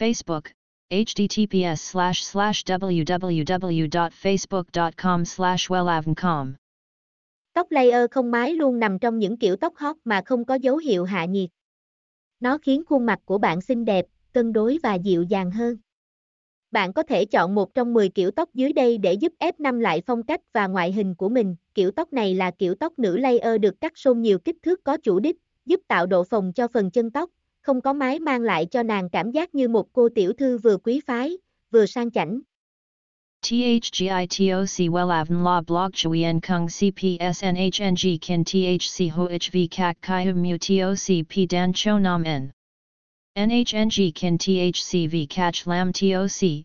Facebook, https slash slash www.facebook.com slash wellavncom. Tóc layer không mái luôn nằm trong những kiểu tóc hot mà không có dấu hiệu hạ nhiệt. Nó khiến khuôn mặt của bạn xinh đẹp, cân đối và dịu dàng hơn. Bạn có thể chọn một trong 10 kiểu tóc dưới đây để giúp F5 lại phong cách và ngoại hình của mình. Kiểu tóc này là kiểu tóc nữ layer được cắt xôn nhiều kích thước có chủ đích, giúp tạo độ phồng cho phần chân tóc không có mái mang lại cho nàng cảm giác như một cô tiểu thư vừa quý phái, vừa sang chảnh. THGITOC WELAVN La Blog Chuyen Kung CPS NHNG Kin THC HOHV CHI HUM Mu TOC P Dan Cho Nam N NHNG Kin THC V CACH Lam TOC